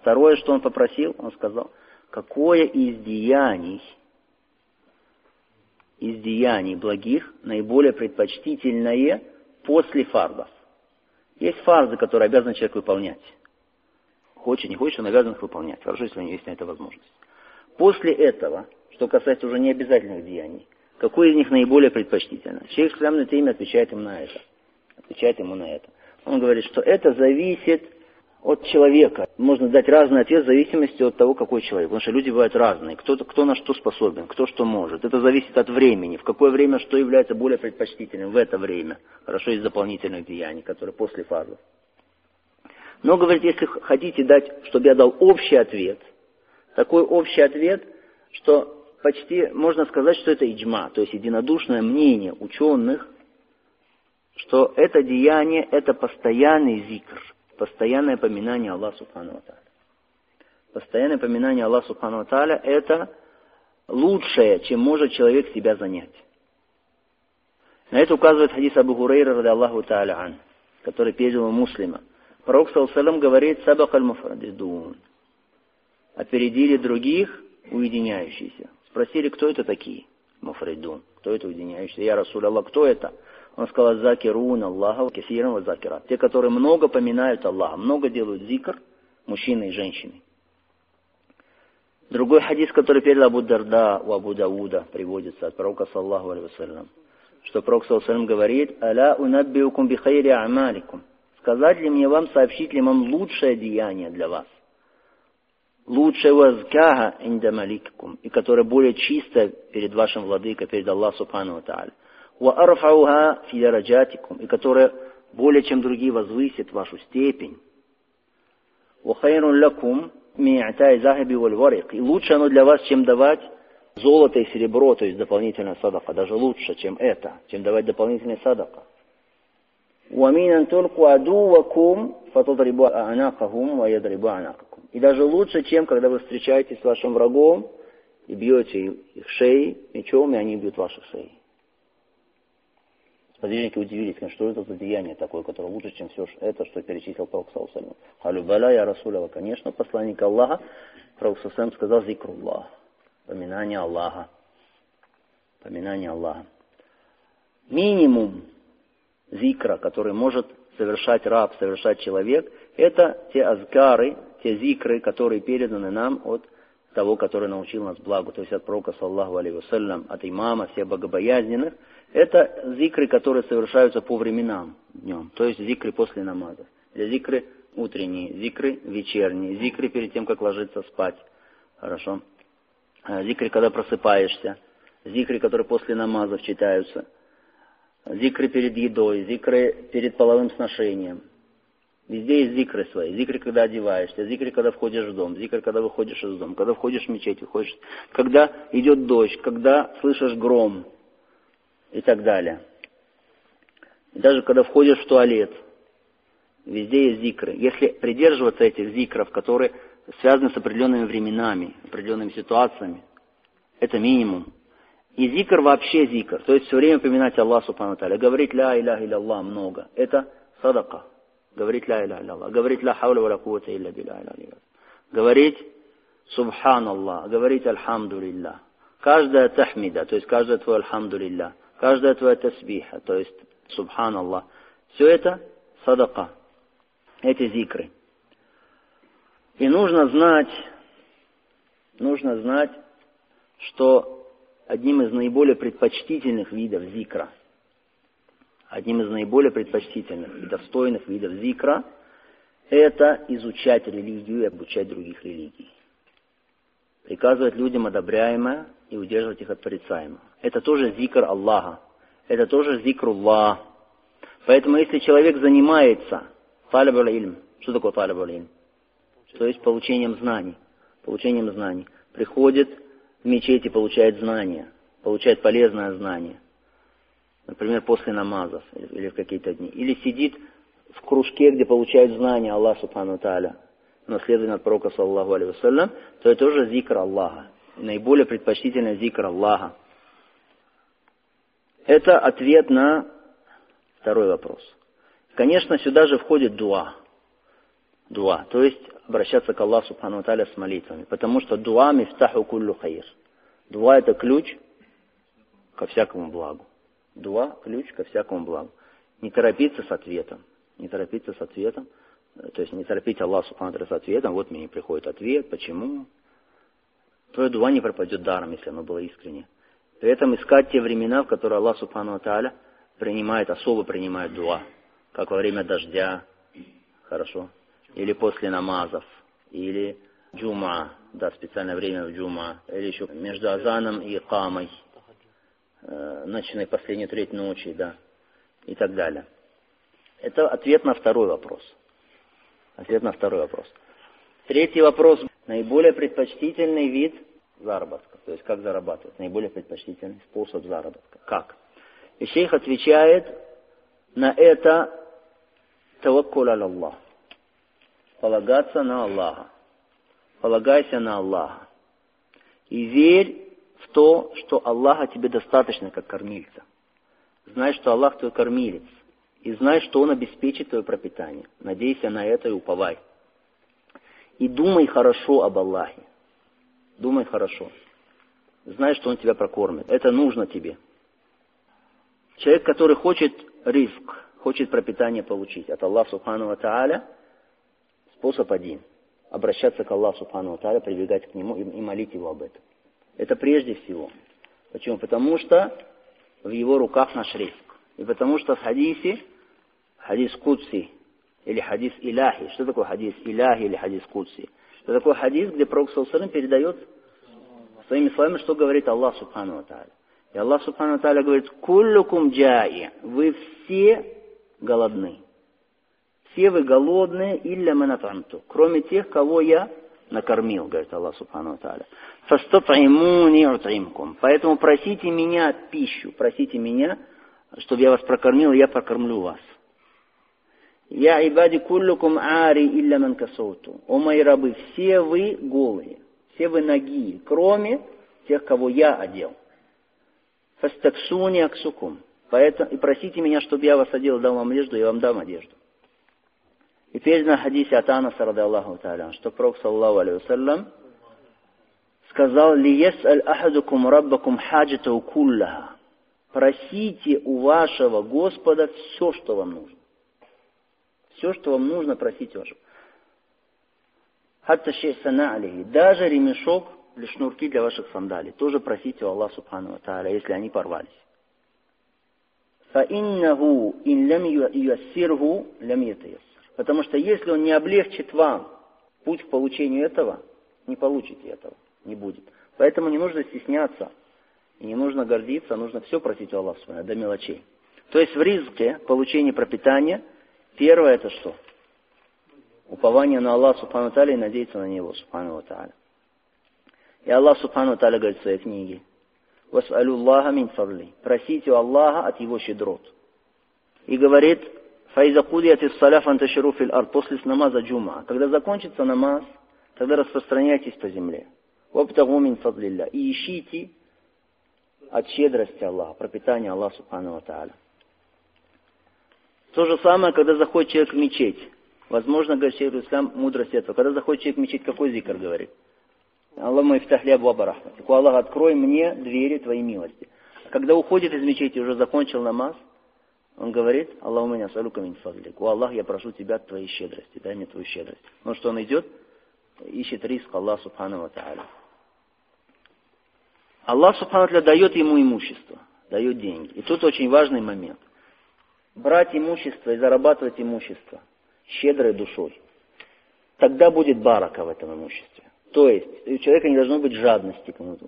Второе, что он попросил, он сказал, какое из деяний, из деяний благих наиболее предпочтительное после фардов. Есть фарзы, которые обязан человек выполнять. Хочет, не хочет, он обязан их выполнять. Хорошо, если у него есть на это возможность. После этого, что касается уже необязательных деяний, какое из них наиболее предпочтительно? Шейх Ислам на отвечает ему на это. Отвечает ему на это. Он говорит, что это зависит от человека. Можно дать разный ответ в зависимости от того, какой человек. Потому что люди бывают разные. Кто, кто на что способен, кто что может. Это зависит от времени. В какое время что является более предпочтительным в это время. Хорошо, из дополнительных деяний, которые после фазы. Но, говорит, если хотите дать, чтобы я дал общий ответ, такой общий ответ, что почти можно сказать, что это иджма, то есть единодушное мнение ученых, что это деяние, это постоянный зикр, постоянное поминание Аллаха Субхану Тааля. Постоянное поминание Аллаха Субхану Тааля – это лучшее, чем может человек себя занять. На это указывает хадис Абу Хурейра, ради Аллаху Тааля ан, который передал у муслима. Пророк, саллаллаху говорит, «Сабак аль-муфрадидун». Опередили других, уединяющиеся. Спросили, кто это такие? Муфридун. Кто это уединяющийся? Я Расуль Аллах, кто это? Он сказал, закирун Аллаха, кефиран ва закират. Те, которые много поминают Аллаха, много делают зикр, мужчины и женщины. Другой хадис, который передал Абу Дарда у Абу Дауда, приводится от пророка, саллаху алейhi что пророк, саллаху говорит, «Аля унаббиукум бихайри амаликум». Сказать ли мне вам, сообщить ли вам лучшее деяние для вас? Лучшее вазкага индамаликкум, и которое более чисто перед вашим владыкой, перед Аллахом Субхану Тааля. وَأَرْفَعُهَا فِي دَرَجَاتِكُمْ и которая более чем другие возвысит вашу степень. وَخَيْرٌ لَكُمْ مِعْتَاءِ ذَهَبِ وَالْوَرِقِ И лучше оно для вас, чем давать золото и серебро, то есть дополнительная садака, даже лучше, чем это, чем давать дополнительная садака. وَمِنْ أَنْ تُلْقُوا عَدُوَّكُمْ فَتَضْرِبُوا أَعْنَاقَهُمْ وَيَضْرِبُوا أَعْنَاقَكُمْ И даже лучше, чем когда вы встречаетесь с вашим врагом и бьете их шеи мечом, и они бьют ваши шеи. Сподвижники удивились, что это за деяние такое, которое лучше, чем все это, что перечислил Пророк Саусалям. Халюбаля я Расулява, конечно, посланник Аллаха. Пророк Саусалям сказал зикруллах, поминание Аллаха. Поминание Аллаха. Минимум зикра, который может совершать раб, совершать человек, это те азгары, те зикры, которые переданы нам от того, который научил нас благу, то есть от пророка, саллаху алейhi от имама, всех богобоязненных, это зикры, которые совершаются по временам днем, то есть зикры после намаза. Для зикры утренние, зикры вечерние, зикры перед тем, как ложиться спать. Хорошо. А, зикры, когда просыпаешься, зикры, которые после намазов читаются, зикры перед едой, зикры перед половым сношением. Везде есть зикры свои. Зикры, когда одеваешься, зикры, когда входишь в дом, зикры, когда выходишь из дома, когда входишь в мечеть, выходишь, когда идет дождь, когда слышишь гром, и так далее. И даже когда входишь в туалет, везде есть зикры. Если придерживаться этих зикров, которые связаны с определенными временами, определенными ситуациями, это минимум. И зикр вообще зикр, то есть все время поминать Аллах Субхану говорить ля иляха илля Аллах много, это садака. Говорить ля иляха илля говорить ля хауля ва кувата илля билля Говорить Субхан Аллах, говорить Альхамду лилля. Каждая тахмида, то есть каждое твое Альхамду лилля каждая твоя тасбиха, то есть Субханаллах, все это садака, эти зикры. И нужно знать, нужно знать, что одним из наиболее предпочтительных видов зикра, одним из наиболее предпочтительных и достойных видов зикра, это изучать религию и обучать других религий. Приказывать людям одобряемое и удерживать их от порицаемого. Это тоже зикр Аллаха. Это тоже зикруллах. Поэтому если человек занимается талибул ильм, что такое талибул ильм? То есть получением знаний. Получением знаний. Приходит в мечети, получает знания, получает полезное знание. Например, после намазов или в какие-то дни. Или сидит в кружке, где получает знания Аллах Субхану Тааля, наследование от пророка, саллаху вассалям, то это тоже зикр Аллаха. Наиболее предпочтительный зикр Аллаха. Это ответ на второй вопрос. Конечно, сюда же входит дуа. Дуа. То есть обращаться к Аллаху Субхану Таля с молитвами. Потому что дуа мифтаху куллю хайр. Дуа это ключ ко всякому благу. Дуа ключ ко всякому благу. Не торопиться с ответом. Не торопиться с ответом. То есть не торопить Аллах Субхану с ответом. Вот мне не приходит ответ. Почему? Твое дуа не пропадет даром, если оно было искренне. При этом искать те времена, в которые Аллах Субхану Тааля принимает, особо принимает дуа. Как во время дождя, хорошо, или после намазов, или джума, да, специальное время в джума, или еще между азаном и камой, э, ночной последней треть ночи, да, и так далее. Это ответ на второй вопрос. Ответ на второй вопрос. Третий вопрос. Наиболее предпочтительный вид заработка. То есть как зарабатывать. Наиболее предпочтительный способ заработка. Как? И шейх отвечает на это таваккул Аллах. Полагаться на Аллаха. Полагайся на Аллаха. И верь то, что Аллаха тебе достаточно как кормильца. Знай, что Аллах твой кормилец. И знай, что Он обеспечит твое пропитание. Надейся на это и уповай. И думай хорошо об Аллахе. Думай хорошо. Знай, что Он тебя прокормит. Это нужно тебе. Человек, который хочет риск, хочет пропитание получить от Аллаха Субхану Тааля, способ один. Обращаться к Аллаху Субхану Тааля, прибегать к Нему и молить Его об этом. Это прежде всего. Почему? Потому что в Его руках наш риск. И потому что в хадисе, хадис Кудси, или хадис Иляхи. Что такое хадис Иляхи или хадис Кудси? Это такой хадис, где Пророк Салсалам передает своими словами, что говорит Аллах Субхану Тааля. И Аллах Субхану Тааля говорит, «Куллюкум джаи» – вы все голодны. Все вы голодные, илля манатамту, кроме тех, кого я накормил, говорит Аллах Субхану Тааля. «Фастатаймуни утимкум». Поэтому просите меня пищу, просите меня, чтобы я вас прокормил, и я прокормлю вас. Я ибади куллукум ари илля ман касауту. О мои рабы, все вы голые, все вы ноги, кроме тех, кого я одел. Фастаксуни аксукум. Поэтому и просите меня, чтобы я вас одел, дал вам одежду, я вам дам одежду. И передано в хадисе от Анаса, рады Аллаху Та'аля, что Пророк, саллаху алейhi сказал, «Ли аль ахадукум раббакум хаджатау куллаха». Просите у вашего Господа все, что вам нужно. Все, что вам нужно, просите вашего. Хатта шейсана алейхи. Даже ремешок или шнурки для ваших сандалий. Тоже просите у Аллаха Субхану Тааля, если они порвались. فَإِنَّهُ إِنْ لَمْ يُيَسِّرْهُ لَمْ يَتَيَسِّرْ Потому что если он не облегчит вам путь к получению этого, не получите этого, не будет. Поэтому не нужно стесняться и не нужно гордиться, нужно все просить у Аллаха до мелочей. То есть в ризке получение пропитания – Первое это что? Упование на Аллаха Субхану Таля и надеяться на Него Субхану Таля. И Аллах Субхану Таля говорит в своей книге, «Вас'алю Аллаха мин фарли». Просите у Аллаха от Его щедрот. И говорит, «Фаиза кудият из саля фанташиру фил ард» после намаза джума. Когда закончится намаз, тогда распространяйтесь по земле. «Вабтагу мин фадлилля». И ищите от щедрости Аллаха, пропитания Аллаха Субхану Тааля. То же самое, когда заходит человек в мечеть. Возможно, говорит Шейх Ислам, мудрость этого. Когда заходит человек в мечеть, какой зикр говорит? Аллах мой втахля абуаба рахмати. Аллах, открой мне двери твоей милости. А когда уходит из мечети, уже закончил намаз, он говорит, Аллах у меня салюка мин фадлик. О Аллах, я прошу тебя твоей щедрости, дай мне твою щедрость. Ну что он идет, ищет риск Аллах Субхану Тааля. Аллах Субхану дает ему имущество, дает деньги. И тут очень важный момент брать имущество и зарабатывать имущество щедрой душой, тогда будет барака в этом имуществе. То есть у человека не должно быть жадности к нему.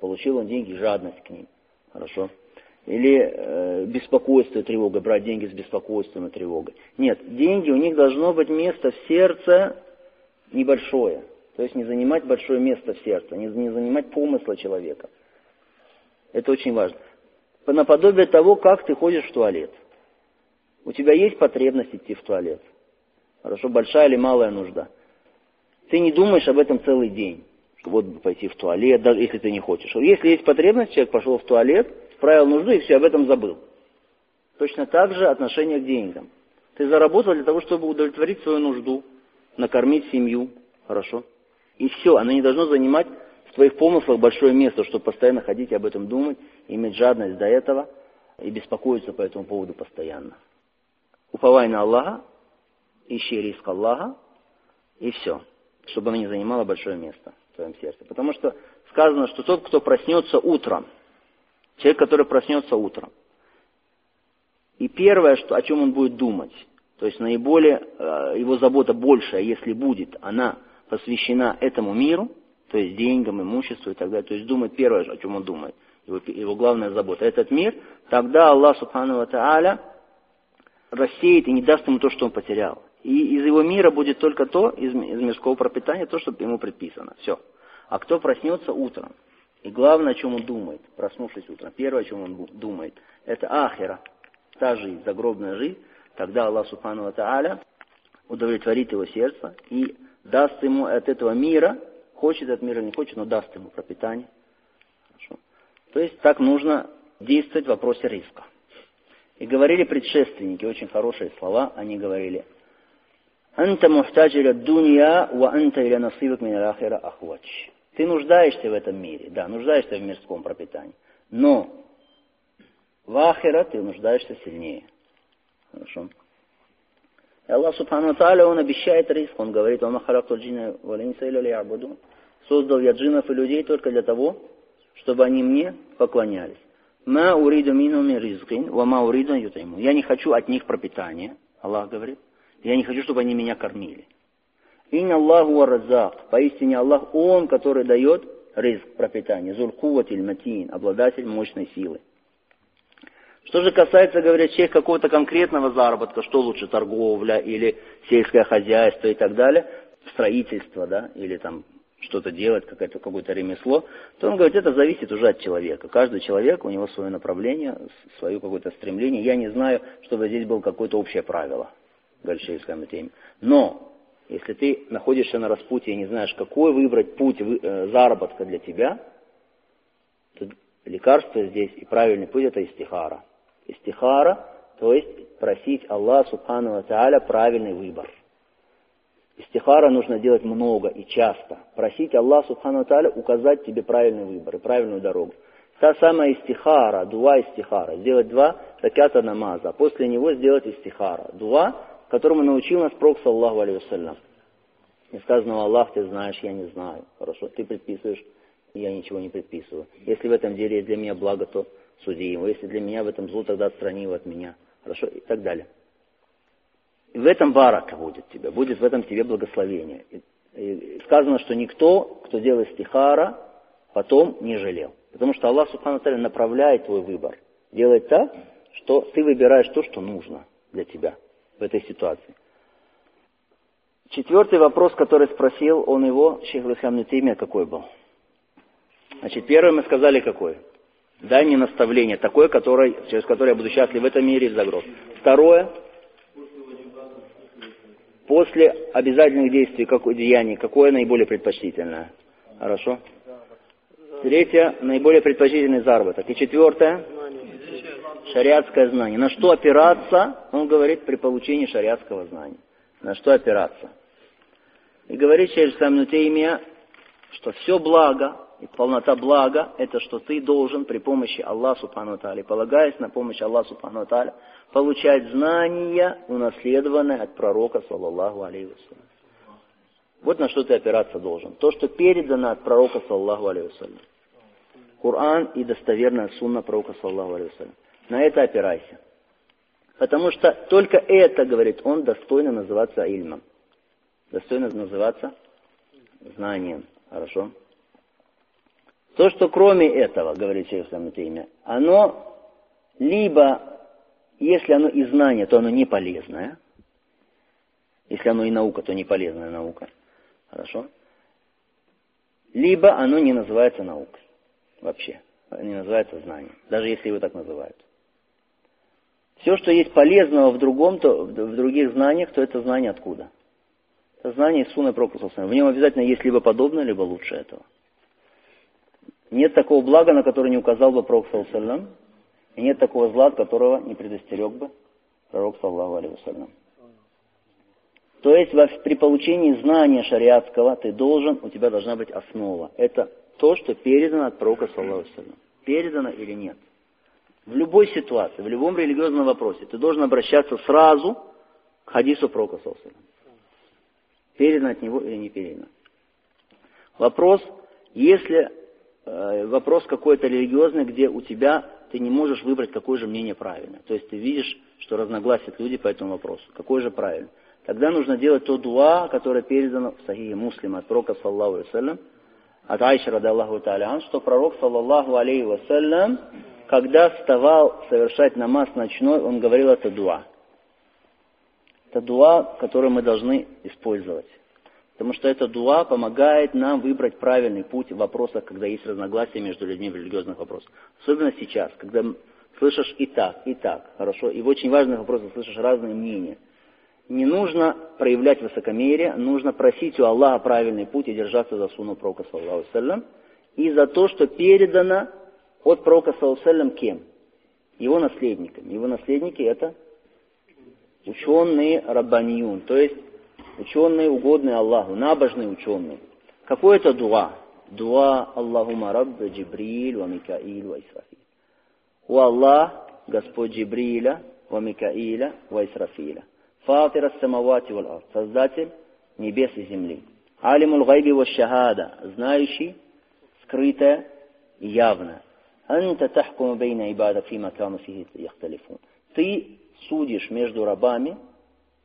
Получил он деньги, жадность к ним. Хорошо? Или э, беспокойство и тревога, брать деньги с беспокойством и тревогой. Нет, деньги, у них должно быть место в сердце небольшое. То есть не занимать большое место в сердце, не, не занимать помысла человека. Это очень важно. Наподобие того, как ты ходишь в туалет. У тебя есть потребность идти в туалет? Хорошо, большая или малая нужда? Ты не думаешь об этом целый день, что вот пойти в туалет, даже если ты не хочешь. Если есть потребность, человек пошел в туалет, справил нужду и все, об этом забыл. Точно так же отношение к деньгам. Ты заработал для того, чтобы удовлетворить свою нужду. накормить семью, хорошо. И все, оно не должно занимать в твоих помыслах большое место, чтобы постоянно ходить и об этом думать, иметь жадность до этого и беспокоиться по этому поводу постоянно. Уповай на Аллаха, ищи риск Аллаха, и все, чтобы оно не занимало большое место в твоем сердце. Потому что сказано, что тот, кто проснется утром, человек, который проснется утром, и первое, что, о чем он будет думать, то есть наиболее, э, его забота большая, если будет, она посвящена этому миру, то есть деньгам, имуществу и так далее, то есть думать первое, о чем он думает, его, его главная забота, этот мир, тогда Аллах Субхану Ва Тааля рассеет и не даст ему то, что он потерял. И из его мира будет только то, из, из мирского пропитания, то, что ему предписано. Все. А кто проснется утром, и главное, о чем он думает, проснувшись утром, первое, о чем он думает, это ахера, та жизнь, загробная жизнь, тогда Аллах Субхану Тааля удовлетворит его сердце и даст ему от этого мира, хочет от мира, не хочет, но даст ему пропитание. Хорошо. То есть так нужно действовать в вопросе риска. И говорили предшественники, очень хорошие слова, они говорили, «Анта мухтаджи ля дунья, ва анта иля насибак мин ахира ахвач». Ты нуждаешься в этом мире, да, нуждаешься в мирском пропитании, но в ахира ты нуждаешься сильнее. Хорошо. И Аллах Субхану Тааля, Он обещает риск, Он говорит, «Вама характу джина валинса или лиабуду». Создал я джинов и людей только для того, чтобы они мне поклонялись. «Ма уриду минуми ризкин, ва ма уриду ютайму». Я не хочу от них пропитания, Аллах говорит. Я не хочу, чтобы они меня кормили. Инна Аллаху разак. Поистине Аллах, Он, который дает риск пропитания. Зулкуватиль матин, обладатель мощной силы. Что же касается, говорят, человек какого-то конкретного заработка, что лучше, торговля или сельское хозяйство и так далее, строительство, да, или там что-то делать, какое-то какое ремесло, то он говорит, это зависит уже от человека. Каждый человек, у него свое направление, свое какое-то стремление. Я не знаю, чтобы здесь было какое-то общее правило, говорит Шейхская. Но, если ты находишься на распутье и не знаешь, какой выбрать путь э, заработка для тебя, то лекарство здесь и правильный путь это истихара. Истихара, то есть просить Аллаха Субхану Тааля правильный выбор. Истихара нужно делать много и часто. Просить Аллаха Субхану Тааля указать тебе правильный выбор и правильную дорогу. Та самая истихара, дуа истихара. Сделать два такята намаза. А после него сделать истихара. Дуа, которому научил нас Пророк, саллаху алейhi Не сказано, Аллах, ты знаешь, я не знаю. Хорошо, ты предписываешь, я ничего не предписываю. Если в этом деле для меня благо, то суди его. Если для меня в этом зло, тогда отстрани его от меня. Хорошо? И так далее. И в этом барака будет тебе, будет в этом тебе благословение. И, и сказано, что никто, кто делает стихара, потом не жалел. Потому что Аллах Субхану направляет твой выбор. Делает так, что ты выбираешь то, что нужно для тебя в этой ситуации. Четвертый вопрос, который спросил он его, Шейх Лухам какой был? Значит, первый мы сказали какой? Дай мне наставление, такое, которое, через которое я буду счастлив в этом мире и в загроб. Второе, после обязательных действий, какое деяние, какое наиболее предпочтительное? Хорошо? Третье, наиболее предпочтительный заработок. И четвертое, шариатское знание. На что опираться, он говорит, при получении шариатского знания. На что опираться. И говорит через Самнутеймия, что все благо, и полнота блага – это что ты должен при помощи Аллаха Субхану Тааля, полагаясь на помощь Аллаха Субхану Тааля, получать знания, унаследованные от пророка, саллаллаху алейхи. Вот на что ты опираться должен. То, что передано от пророка, саллаллаху алейхи. Коран и достоверная сунна пророка, саллаллаху алейхи. На это опирайся. Потому что только это, говорит он, достойно называться ильмом. Достойно называться знанием. Хорошо? То, что кроме этого, говорит Шейх имя, оно либо, если оно и знание, то оно не полезное. Если оно и наука, то не полезная наука. Хорошо? Либо оно не называется наукой вообще. Не называется знанием. Даже если его так называют. Все, что есть полезного в другом, то в других знаниях, то это знание откуда? Это знание из Суны Прокуса. В нем обязательно есть либо подобное, либо лучше этого. Нет такого блага, на которое не указал бы Пророк Саллаллаху и нет такого зла, от которого не предостерег бы Пророк Саллаху Алейхи То есть при получении знания шариатского ты должен, у тебя должна быть основа. Это то, что передано от пророка, саллаху Передано или нет. В любой ситуации, в любом религиозном вопросе ты должен обращаться сразу к хадису пророка, саллаху Передано от него или не передано. Вопрос, если э, вопрос какой-то религиозный, где у тебя ты не можешь выбрать, какое же мнение правильно. То есть ты видишь, что разногласят люди по этому вопросу. Какой же правильно? Тогда нужно делать то дуа, которое передано в Сахихе Муслима от пророка, саллаху алейhi от Айши, рада Аллаху что пророк, саллаллаху алейхи вассалям, когда вставал совершать намаз ночной, он говорил это дуа. Это дуа, которое мы должны использовать. Потому что эта дуа помогает нам выбрать правильный путь в вопросах, когда есть разногласия между людьми в религиозных вопросах. Особенно сейчас, когда слышишь и так, и так, хорошо, и в очень важных вопросах слышишь разные мнения. Не нужно проявлять высокомерие, нужно просить у Аллаха правильный путь и держаться за суну пророка, саллаху и за то, что передано от пророка, саллаху кем? Его наследниками. Его наследники это ученые раббаниюн, то есть ученые, угодные Аллаху, набожные ученые. Какое это дуа? Дуа Аллахума Рабба Джибриль ва Микаиль ва Исрафиль. У Аллах, Господь Джибриля, ва Микаиля, ва Исрафиля. Фатир ас-самавати вал ард. Создатель небес и земли. Алимул гайби ва шахада. Знающий, скрытое и явное. Анта тахкуму бейна ибада фима кану фихи яхталифун. Ты судишь между рабами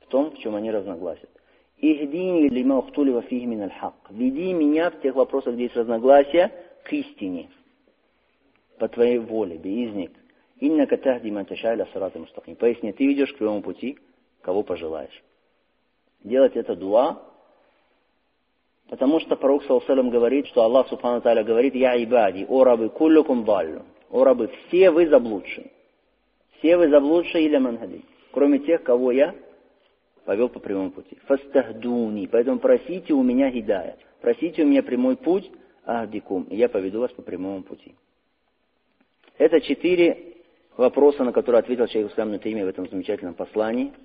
в том, в чем они разногласят. Ихдини лима ухтулива фихи мин аль-хак. Веди меня в тех вопросах, где есть разногласия, к истине. По твоей воле, биизник. Инна катахди ман ташайля сарата мустаким. Поясни, ты ведешь к прямому пути, кого пожелаешь. Делать это дуа, потому что пророк Салсалам говорит, что Аллах Субхану Таля говорит, «Я ибади, о рабы, куллюкум даллю». О рабы, все вы заблудшие. Все вы заблудшие или манхади. Кроме тех, кого я повел по прямому пути. Фастахдуни. Поэтому просите у меня гидая. Просите у меня прямой путь, ахдикум. И я поведу вас по прямому пути. Это четыре вопроса, на которые ответил Шейх Ислам Нутейми в этом замечательном послании –